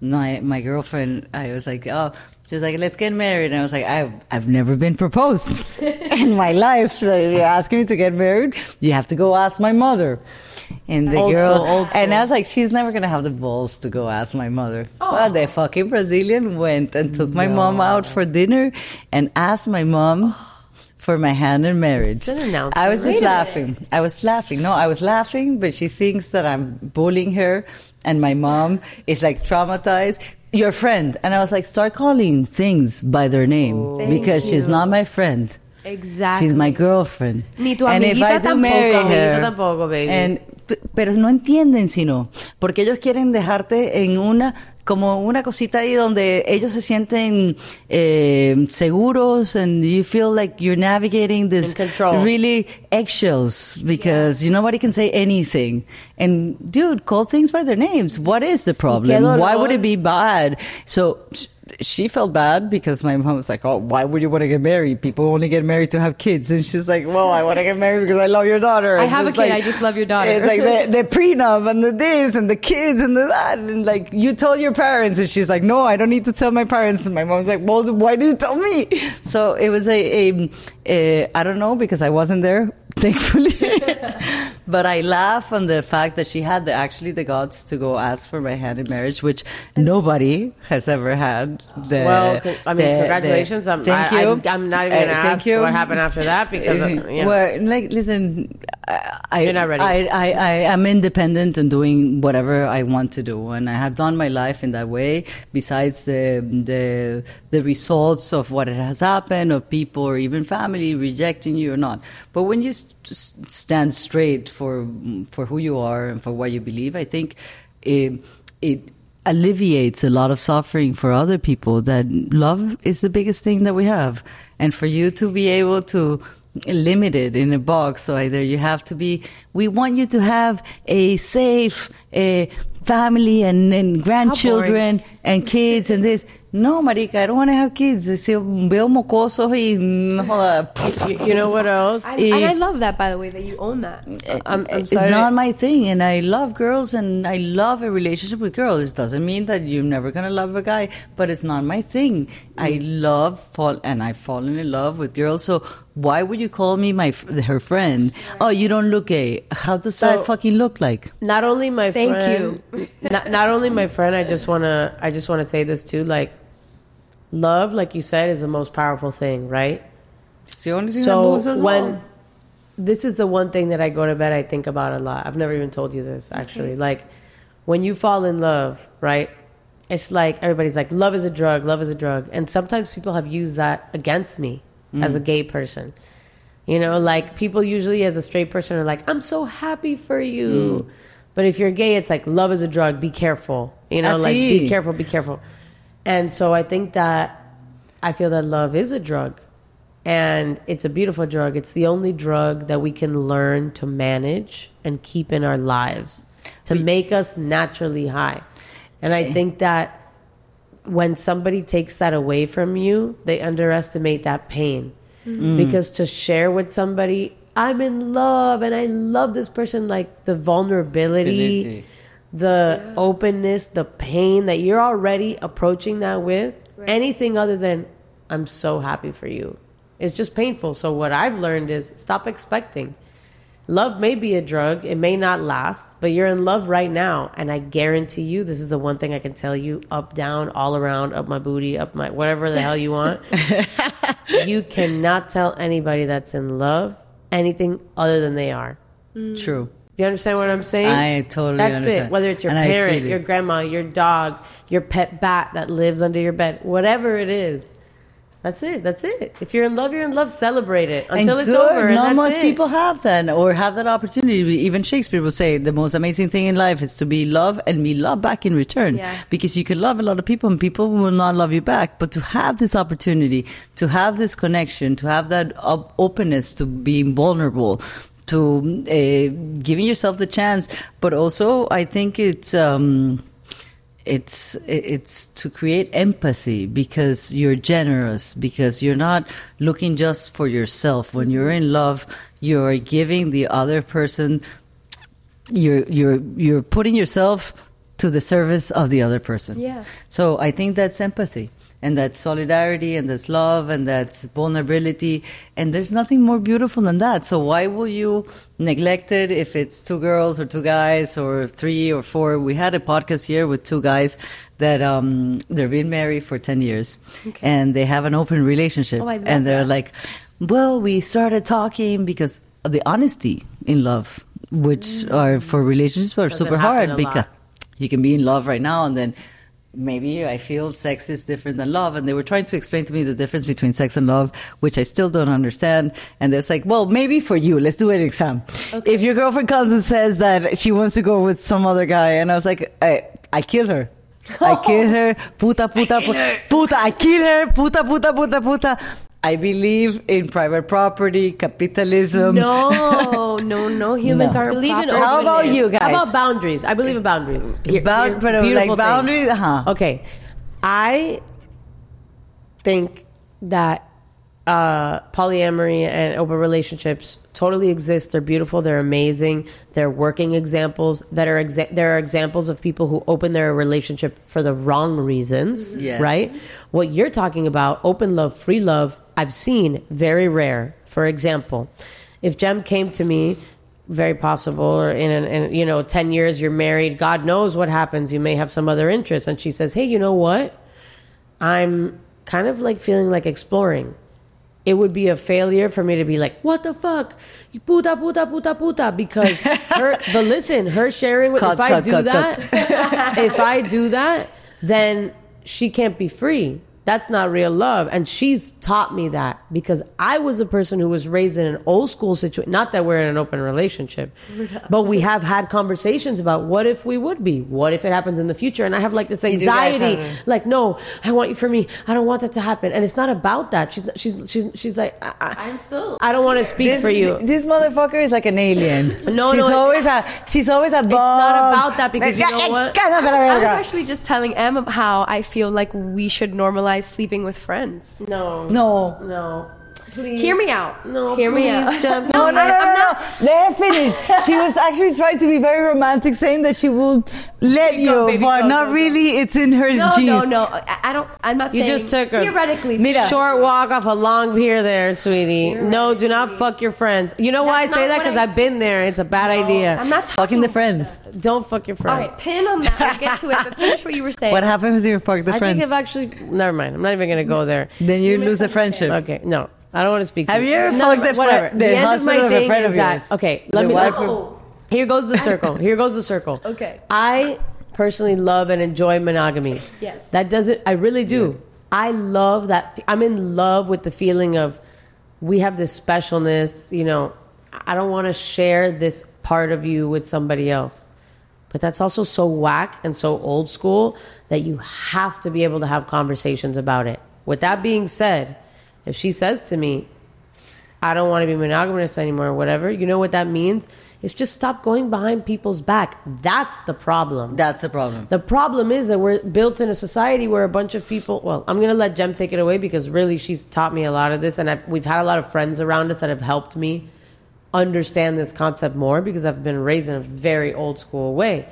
my my girlfriend. I was like, oh, she was like, let's get married, and I was like, I've I've never been proposed in my life. So you're asking me to get married? You have to go ask my mother. And the Old girl, school, old and I was like, she's never gonna have the balls to go ask my mother. Oh. Well, the fucking Brazilian went and took my mom out for dinner and asked my mom for my hand in marriage. An. I was just Wait laughing. I was laughing. No, I was laughing, but she thinks that I'm bullying her, and my mom is like traumatized. Your friend, and I was like, start calling things by their name oh. Thank because she's not my friend. Exactly. She's my girlfriend. Ni tu and if I do tampoco, marry her, tampoco, baby. and- pero no entienden, sino porque ellos quieren dejarte en una como una cosita ahí donde ellos se sienten eh, seguros and you feel like you're navigating this really eggshells because you nobody can say anything. And dude, call things by their names. What is the problem? Why would it be bad? So she felt bad because my mom was like, "Oh, why would you want to get married? People only get married to have kids." And she's like, "Well, I want to get married because I love your daughter." I And have a kid, like- I just love your daughter. It's like the, the prenup and the this and the kids and the that and like you told your parents and she's like, "No, I don't need to tell my parents." And my mom's like, "Well, why do you tell me?" So it was a, a, a I don't know because I wasn't there, thankfully. but I laugh on the fact that she had the, actually the guts to go ask for my hand in marriage, which nobody has ever had. The, Well, I mean, the- the- congratulations. I'm, thank I, you. I, I'm not even going to Uh, thank ask you. what happened after that because, uh, you know. Well, like, listen, I, I, You're not ready. I, I, I am independent and doing whatever I want to do, and I have done my life in that way. Besides the the the results of what it has happened, of people or even family rejecting you or not. But when you s- just stand straight for for who you are and for what you believe, I think it, it alleviates a lot of suffering for other people that love is the biggest thing that we have. And for you to be able to limit it in a box so either you have to be we want you to have a safe uh, family and, and grandchildren and kids and this no marica i don't want to have kids Si veo mocosos y mm, joda, you, you know what else? I, and I love that, by the way, that you own that. I'm, I'm it's sorry. not my thing and i love girls and i love a relationship with girls. It doesn't mean that you're never gonna love a guy but it's not my thing. I love fall and i've fallen in love with girls so why would you call me my her friend? Oh you don't look gay. How does So- that fucking look like? not only my friend Thank friend, not, not only my friend i just want to i just want to say this too like love like you said is the most powerful thing right? It's the only thing that so moves us when all. this is the one thing that i go to bed i think about a lot. I've never even told you this actually. Like when you fall in love right it's like everybody's like love is a drug love is a drug. And sometimes people have used that against me as a mm. gay person. You know like people usually as a straight person are like i'm so happy for you. Mm. But if you're gay it's like love is a drug be careful. You know like be careful be careful and so i think that i feel that love is a drug and it's a beautiful drug it's the only drug that we can learn to manage and keep in our lives to make us naturally high and i eh. think that when somebody takes that away from you, they underestimate that pain. Mm. Because to share with somebody, I'm in love and I love this person, like the vulnerability, Ability. The openness, the pain that you're already approaching that with, anything other than, I'm so happy for you. It's just painful. So, what I've learned is stop expecting. Love may be a drug, it may not last, but you're in love right now. And I guarantee you, this is the one thing I can tell you up, down, all around, up my booty, up my whatever the hell you want. you cannot tell anybody that's in love anything other than they are. Mm. true You understand what I'm saying? I totally That's understand. it. Whether it's your And parent, it. your grandma, your dog, your pet bat that lives under your bed, whatever it is. That's it. That's it. If you're in love, you're in love. Celebrate it until and it's good. over. And Not most it. people have that or have that opportunity. Even Shakespeare will say the most amazing thing in life is to be loved and be loved back in return. Yeah. Because you can love a lot of people and people will not love you back. But to have this opportunity, to have this connection, to have that openness to being vulnerable, to uh, giving yourself the chance, but also I think it's. Um, it's it's to create empathy because you're generous because you're not looking just for yourself when you're in love you're giving the other person you're you're you're putting yourself to the service of the other person Yeah. so i think that's empathy and that's solidarity and that's love and that's vulnerability. And there's nothing more beautiful than that. So why will you neglect it if it's two girls or two guys or three or four? We had a podcast here with two guys that um, they've been married for 10 years. And they have an open relationship. Oh, and they're that. like well we started talking because the honesty in love which are for relationships are Doesn't super hard because lot. you can be in love right now and then maybe I feel sex is different than love. And they were trying to explain to me the difference between sex and love, which I still don't understand. And it's like, well, maybe for you, let's do an exam. If your girlfriend comes and says that she wants to go with some other guy, and I was like, I, I kill her. I kill her. Puta, puta, puta, puta. I kill her. Puta, puta, puta, puta. I believe in private property, capitalism. No, no, no. Humans No. aren't believe in property. How about you guys? How about boundaries? I believe in boundaries. Here- Bound- here's but, the uh, beautiful like thing. boundaries, uh-huh. Okay, I think that uh, polyamory and open relationships totally exist. They're beautiful. They're amazing. They're working examples that are exa- there are examples of people who open their relationship for the wrong reasons. Yes. Right. What you're talking about, open love, free love, I've seen very rare. For example, if Gem came to me, very possible, or in, an, in you know ten years you're married, God knows what happens. You may have some other interest, and she says, "Hey, you know what? I'm kind of like feeling like exploring." It would be a failure for me to be like, "What the fuck, puta puta puta puta," because her. but listen, her sharing with Cut, if I do cut, that, if I do that, then she can't be free. That's not real love. And she's taught me that because I was a person who was raised in an old school situation. Not that we're in an open relationship, but we have had conversations about what if we would be? What if it happens in the future? And I have like this anxiety, like, no, I want you for me. I don't want that to happen. And it's not about that. She's, she's, she's, she's like, I, I, I'm still. I don't want to speak This, for you. this motherfucker is like an alien. No, she's no, She's always a she's always a bum. not about that because you know what? I'm actually just telling Em how I feel like we should normalize sleeping with friends. no, No. no. Please. Hear me out. No, hear me out. Gem. No, no, no, I- no, I'm no. not- Let her finish. She was actually trying to be very romantic, saying that she will let you, Go, baby, but go, not go, go. really. It's in her No, genes. no, no. I, I don't. I'm not You saying. just took a theoretically. Mira. short walk off a long pier there, sweetie. No, do not fuck your friends. You know why I say that? Because I I've been there. It's a bad idea. I'm not talking Fucking the friends. Don't fuck your friends. right, pin on that. We'll get to it. But finish what you were saying. What happens when you fuck the friends. I think I've actually. Never mind. I'm not even gonna go there. then you lose the friendship. Okay, no, I don't want to speak. to Have you ever felt fucked the whatever. the end of my of thing friend is of that-? Okay, The let me. wife oh. of- Oh. Here goes the circle. Here goes the circle. Okay. I personally love and enjoy monogamy. Yes. That doesn't, I really do. I love that. I'm in love with the feeling of we have this specialness, you know, I don't want to share this part of you with somebody else. But that's also so whack and so old school that you have to be able to have conversations about it. With that being said, if she says to me, I don't want to be monogamous anymore, or whatever, you know what that means? It's just stop going behind people's back. That's the problem. That's the problem. The problem is that we're built in a society where a bunch of people. Well, I'm going to let Gem take it away because really she's taught me a lot of this, and I've, we've had a lot of friends around us that have helped me understand this concept more because I've been raised in a very old school way.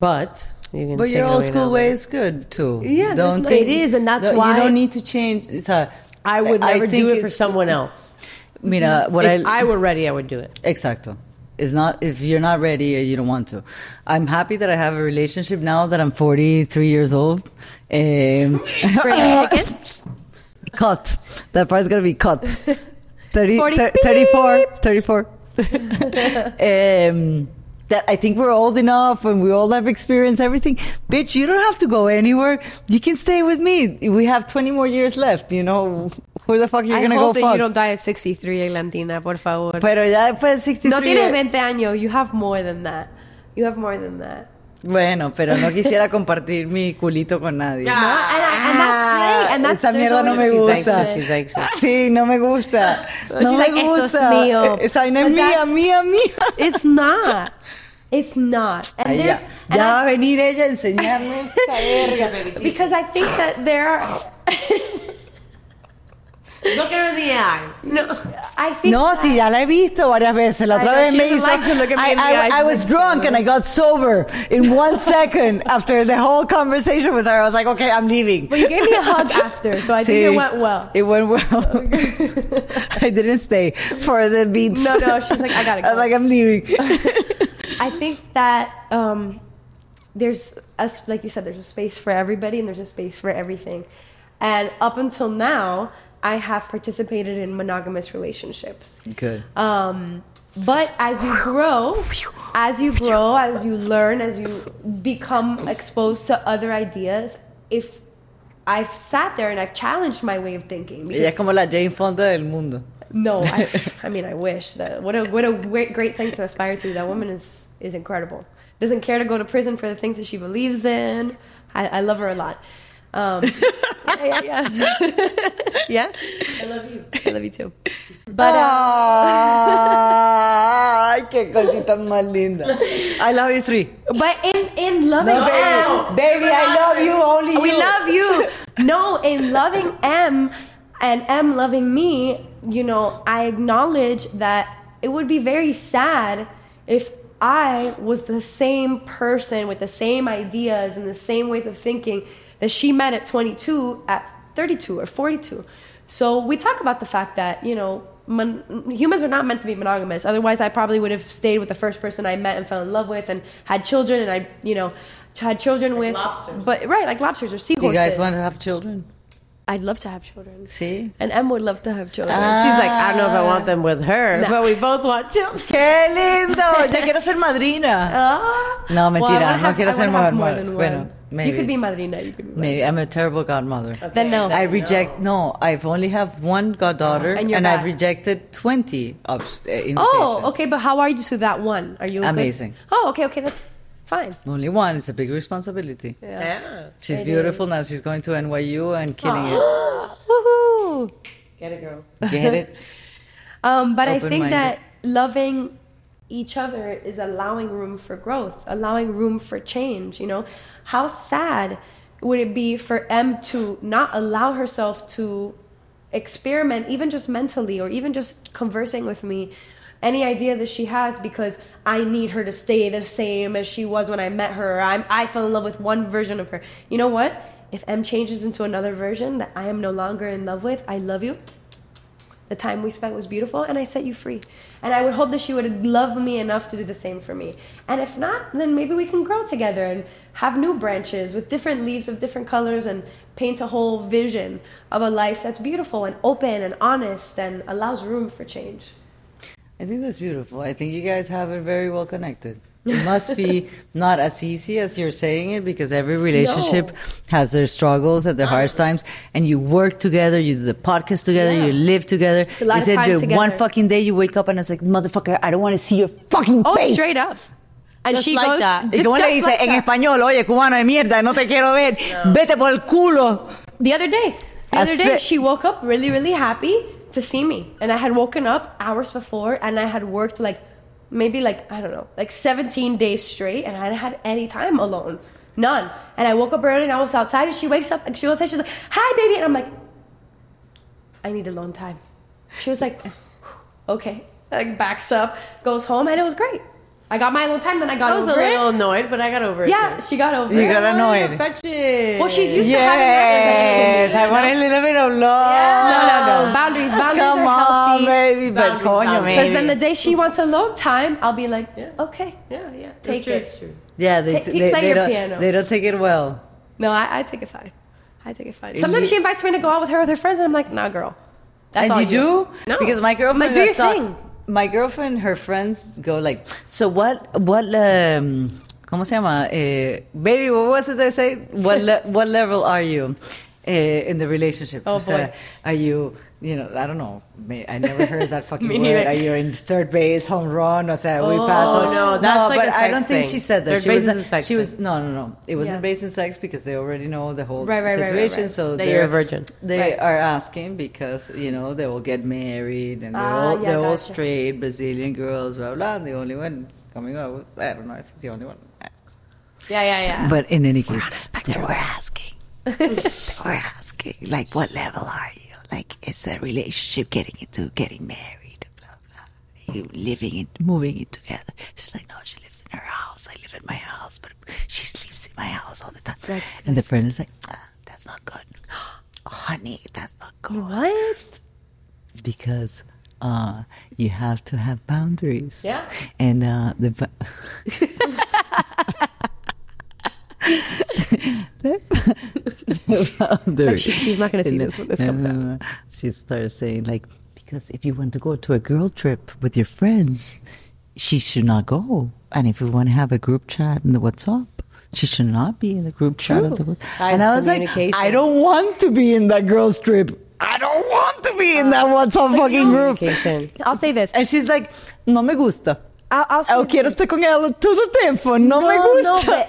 But you. But your old school way is good too. Yeah, don't think It is, and that's no, why- you don't need to change. It's a, I would never think do it for someone else. Mira, what if I I were ready, I would do it. Exacto. It's not if you're not ready or you don't want to. I'm happy that I have a relationship now that I'm 43 years old. Um, Spring chicken. cut. That part's gonna be cut. 30, 40 thir- 34, 34. um, that I think we're old enough and we all have experienced everything. Bitch, you don't have to go anywhere. You can stay with me. We have 20 more years left. You know, who the fuck you're gonna hope go that fuck? you don't die at 63, Eglantina, por favor. Pero ya después de 63 no tienes years- eh. 20 años. You have more than that. You have more than that. Bueno, pero no quisiera compartir mi culito con nadie. No, and, and that's great. And that's Esa mierda no me always- She's gusta. anxious. She's anxious. Sí, no me gusta. No She's me like, "Esto es gusta. mío." Esa vaina es mía, mía, mía. It's not. It's not. And Ay, there's ya. Ya va a venir ella a enseñarme esta verga. because I think that there are Look at her in the eye. no, I think No, that- sí, ya la he visto varias veces. La I otra vez me hizo. like to look at me I, in the I- eyes I was drunk and I got sober in one second after the whole conversation with her. I was like, okay, I'm leaving. But you gave me a hug after, so I think it went well. It went well. I didn't stay for the beats. No, no, she's like, I gotta go. I was like, I'm leaving. I think that um, there's a, like you said, there's a space for everybody and there's a space for everything. And up until now, I have participated in monogamous relationships. Good. Um, but as you grow, as you grow, as you learn, as you become exposed to other ideas, if I've sat there and I've challenged my way of thinking. Ella es como la Jane Fonda del mundo. no, I, I mean, I wish that. What a what a great, great thing to aspire to. That woman is is incredible. Doesn't care to go to prison for the things that she believes in. I, I love her a lot. Um, yeah, yeah, yeah. yeah. I love you. I love you too. But uh, Ay, qué cosita más linda. I love you three. but in in loving No, Em, baby, baby, I love you. Only we you. love you. No, in loving Em and Em loving me, you know, I acknowledge that it would be very sad if I was the same person with the same ideas and the same ways of thinking that she met at 22 at 32 or 42. So we talk about the fact that, you know, mon- humans are not meant to be monogamous. Otherwise, I probably would have stayed with the first person I met and fell in love with and had children and I, you know, had children with lobsters. but right, like lobsters or seahorses. You guys want to have children? I'd love to have children. See? And Em would love to have children. She's like, I don't know if I want them with her, No. but we both want children. ¡Qué lindo! Ya quiero ser madrina. Ah. No, Well, mentira, wanna no have- quiero I ser wanna have mujer, more mujer. Bueno, maybe. You could be madrina. You could be Maybe I'm a terrible godmother. Then no. I reject. No, I've only have one goddaughter, And and, I've rejected twenty of uh, invitations. Oh, okay, but how are you to that one? Are you good? Amazing. Oh, okay, okay, that's fine. Only one. It's a big responsibility. Yeah. She's It beautiful now. She's going to NYU and killing it. Woohoo! Get it, girl. Get it? Um, but I think Open-minded. that loving each other is allowing room for growth, allowing room for change. You know, how sad would it be for Em to not allow herself to experiment, even just mentally, or even just conversing with me, any idea that she has, because I need her to stay the same as she was when I met her. I'm, I fell in love with one version of her. You know what? If Em changes into another version that I am no longer in love with, I love you. The time we spent was beautiful, and I set you free. And I would hope that she would love me enough to do the same for me. And if not, then maybe we can grow together and have new branches with different leaves of different colors and paint a whole vision of a life that's beautiful and open and honest and allows room for change. I think that's beautiful. I think you guys have it very well connected. It must be not as easy as you're saying it because every relationship No. has their struggles and their uh-huh. hard times, and you work together, you do the podcast together, Yeah. you live together. you said time that one fucking day you wake up and it's like, motherfucker, I don't want to see your fucking Oh, face. straight up. And Just she like goes, that. ¿Y just- le dice like en that. español? Oye, cubano de mierda, no te quiero ver. Vete por el culo. The other day, the other day, she woke up really, really happy to see me, and I had woken up hours before, and I had worked like maybe like I don't know, like 17 days straight, and I hadn't had any time alone, none. And I woke up early, and I was outside, and she wakes up, and she goes, she's like, "Hi, baby," and I'm like, "I need alone time." She was like, "Okay," like backs up, goes home, and it was great. I got my alone time, then I got I was a over it. little annoyed, but I got over it. Yeah, too. she got over You it. You got annoyed. Affection. Well, she's used to having Yes, having I that. want a little bit of love. No, no, no. Boundaries. Boundaries Come are on, healthy. baby. But Boundaries, coño, boundaries. Because then the day she wants alone time, I'll be like, Yeah. okay. Yeah, yeah. Take it's true, it. True. Yeah, they, Take- they, play they your don't, piano. they don't take it well. No, I, I take it fine. I take it fine. Sometimes you- she invites me to go out with her with her friends, and I'm like, nah, girl. That's and all you do? No. Because my girlfriend I'm like, do your has thing. My girlfriend, her friends go like, so what, what, um, ¿cómo se llama? Eh, baby, what was it they say? What, le- what level are you eh, in the relationship? Oh, O sea, boy. Are you, you know, I don't know. I never heard that fucking word. neither. Are you in third base, home run? O sea, we Oh, pass. on- no, that's like but a I sex don't think she said that. Third she base was, is a sex she was, no, no, no. It wasn't Yeah. based in sex because they already know the whole Right, right, right, right, situation. right. So That they're- you're a virgin. They Right. are asking because you know they will get married and they're Ah, all yeah, they're all straight Brazilian girls, blah blah. And the only one coming up, I don't know if it's the only one. Yeah, yeah, yeah. But in any case, they were asking. they were asking, like, what level are you? Like, is a relationship getting into getting married? Blah blah. You living in, moving in together? She's like, no, she lives in her house. I live in my house, but she sleeps in my house all the time. and the friend is like, ah, that's not good, honey. That's not good what? because uh, you have to have boundaries. Yeah. And uh, the ba- the boundaries. Oh, she- she's not gonna see this when this comes out. She started saying like, because if you want to go to a girl trip with your friends, she should not go. And if you want to have a group chat in the WhatsApp. She should not be in the group chat. Of the, and I was like. I don't want to be in that girls trip. I don't want to be in that uh, WhatsApp fucking group. I'll say this. And she's like, no me gusta. I'll, I'll say oh, Eu quero estar com ela todo o tempo. No, me No, no, gusta.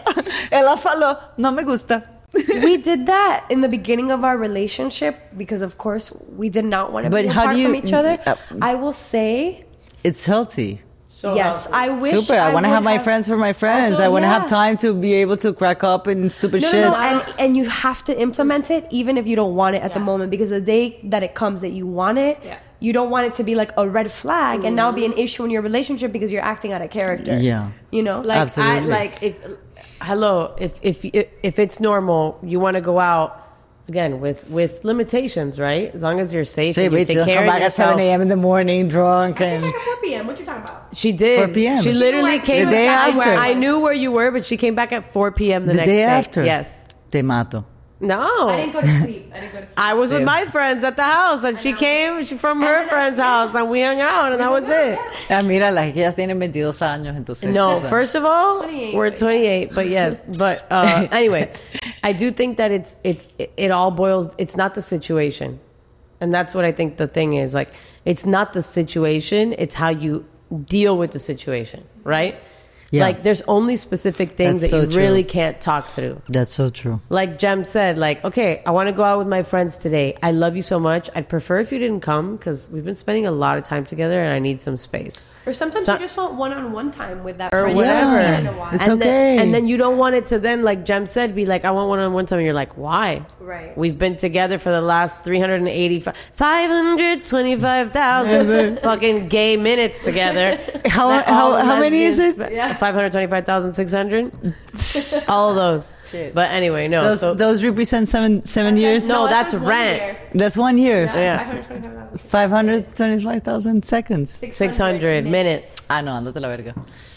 ela falou, não me gusta. we did that in the beginning of our relationship because, of course, we did not want to But be how apart do you- from each other. uh, I will say, It's healthy. So yes, I wish. Super. I, want to have my friends for my friends. Also, I want to yeah. have time to be able to crack up and stupid No, shit. no, no, and, and you have to implement it even if you don't want it at the moment because the day that it comes that you want it, you don't want it to be like a red flag and now be an issue in your relationship because you're acting out of character. Yeah. You know? Like Absolutely. I like if hello, if if if it's normal, you want to go out again with with limitations, right? As long as you're safe Say, and you bitch, take don't care come of back at 7 a.m. in the morning drunk and. 4 p.m. What you talking about? She did. 4 p.m. She She literally knew came The day exactly after. where I knew where you were, but she came back at 4 p.m. the, the next day day. after. Yes. Te mato. No. I didn't go to sleep. I didn't go to sleep. I was with my friends at the house, and she came from her friend's house, and we hung out, and that was it. Ah, mira, las que ellas tienen 22 años, entonces. No, o sea, first of all, 28, we're but 28, but yes, but uh, anyway, I do think that it's it's it, it all boils. It's not the situation, and that's what I think the thing is. Like, it's not the situation; it's how you deal with the situation, right? Yeah. Like, there's only specific things That's that so you true. really can't talk through. That's so true. Like Gem said, like, okay, I want to go out with my friends today. I love you so much. I'd prefer if you didn't come because we've been spending a lot of time together, and I need some space. Or sometimes So- you just want one-on-one time with that or friend you whatever. seen in a while. It's and okay. Then, and then you don't want it to then, like Gem said, be like, I want one on one time. And you're like, why? Right. We've been together for the last 385, 525,000 fucking gay minutes together. How- how- how many is lesbians- it? Yeah. 525,600? all of those. But anyway, no. Those, so, those represent seven seven years. No, I that's rent. year. That's one year. Yeah. 525,000. 525,000 seconds. 600 minutes. Ah, no, andate la verga.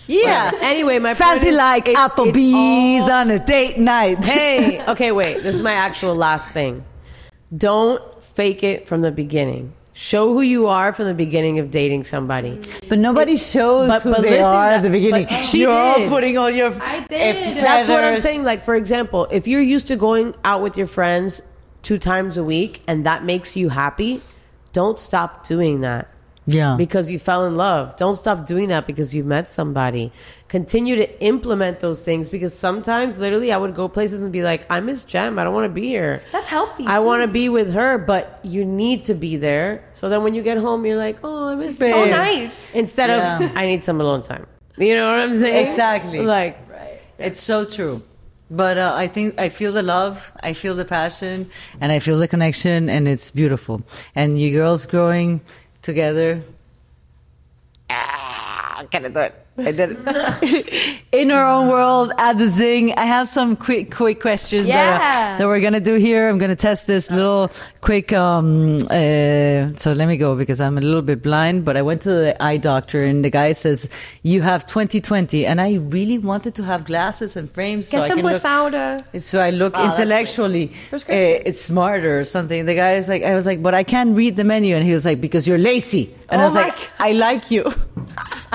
Yeah. Anyway, my Fancy is, like it- Applebee's all- on a date night. hey, okay, wait. This is my actual last thing. Don't fake it from the beginning. Show who you are from the beginning of dating somebody. But nobody shows But- who but they listen, are at the beginning. she You're all putting all your. I did. That's what I'm saying. Like, for example, if you're used to going out with your friends two times a week and that makes you happy, don't stop doing that Yeah. because you fell in love. Don't stop doing that because you met somebody. Continue to implement those things because sometimes, literally, I would go places and be like, I miss Gem. I don't want to be here. That's healthy. I want to be with her, but you need to be there. So then when you get home, you're like, oh, I miss So nice. Instead Yeah. of, I need some alone time. You know what I'm saying? Exactly. Like, right. It's so true. But uh, I think I feel the love, I feel the passion, and I feel the connection, and it's beautiful. And you girls growing together. Ah, can I do it? I did it. In our own world at the Zingg, I have some quick, quick questions that, Yeah. uh, that we're gonna do here. I'm gonna test this little quick. Um, uh, so let me go because I'm a little bit blind. But I went to the eye doctor, and the guy says you have 20/20, and I really wanted to have glasses and frames so Get I them can look. without a. So I look intellectually, uh, it's smarter or something. The guy is like, I was like, but I can't read the menu, and he was like, because you're lazy. And I Oh was my like, I like you.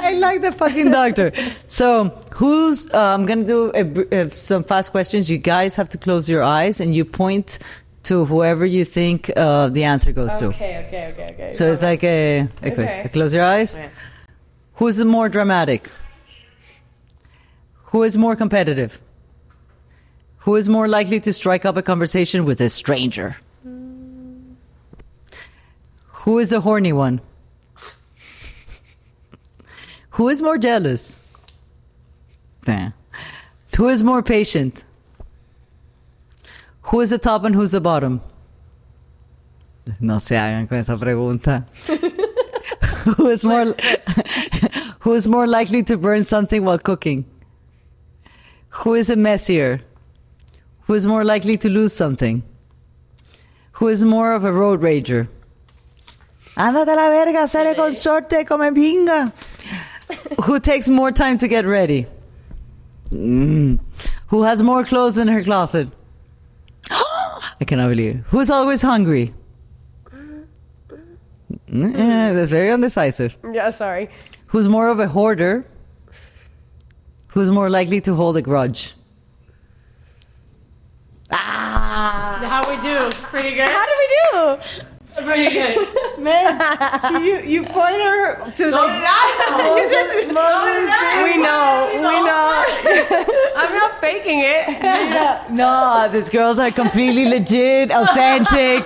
I like the fucking doctor. So who's? Uh, I'm gonna do a, br- uh, some fast questions. You guys have to close your eyes and you point to whoever you think uh, the answer goes to. Okay, okay, okay, okay. So it's like a, a quiz. Okay. Close your eyes. Yeah. Who's the more dramatic? Who is more competitive? Who is more likely to strike up a conversation with a stranger? Who is the horny one? Who is more jealous? Nah. Who is more patient? Who is the top and who's the bottom? No se hagan con esa pregunta. who is more who is more likely to burn something while cooking? Who is it messier? Who is more likely to lose something? Who is more of a road rager? Ándate a la verga, sale con sorte, come pinga. Who takes more time to get ready? Mm. Who has more clothes in her closet? I cannot believe it. Who's always hungry? Mm, yeah, that's very undecisive. Yeah, sorry. Who's more of a hoarder? Who's more likely to hold a grudge? How we do? Pretty good. How do we do? Pretty good. Man, you, you point her to So did I. We know. We know. I'm not faking it. No, these girls are completely legit, authentic.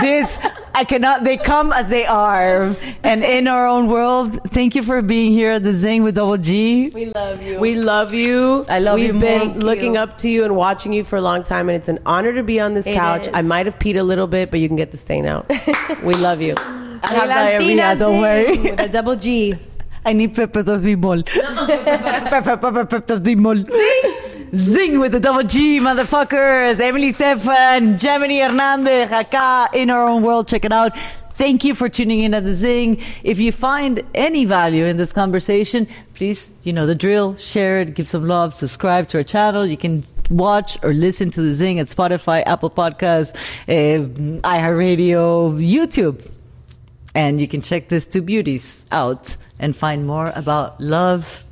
This I cannot. They come as they are, and in our own world. Thank you for being here at the Zingg with Double G. We love you. We love you. I love you. We've been more. looking you. up to you and watching you for a long time, and it's an honor to be on this It couch. is. I might have peed a little bit, but you can get the stain out. we love you. I have diarrhea. Don't worry. With a double G. I need Pepe the Bimol. Pepe, Pepe, Pepe the Bimol. Zingg with the double G, motherfuckers. Emily Estefan, Gemeny Hernandez, acá in our own world. Check it out. Thank you for tuning in at the Zingg. If you find any value in this conversation, please, you know the drill. Share it, give some love, subscribe to our channel. You can watch or listen to the Zingg at Spotify, Apple Podcasts, uh, iHeartRadio, YouTube. And you can check these two beauties out and find more about love,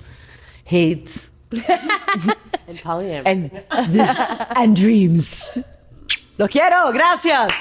hate, And polyamory. and, and dreams. Lo quiero. Gracias.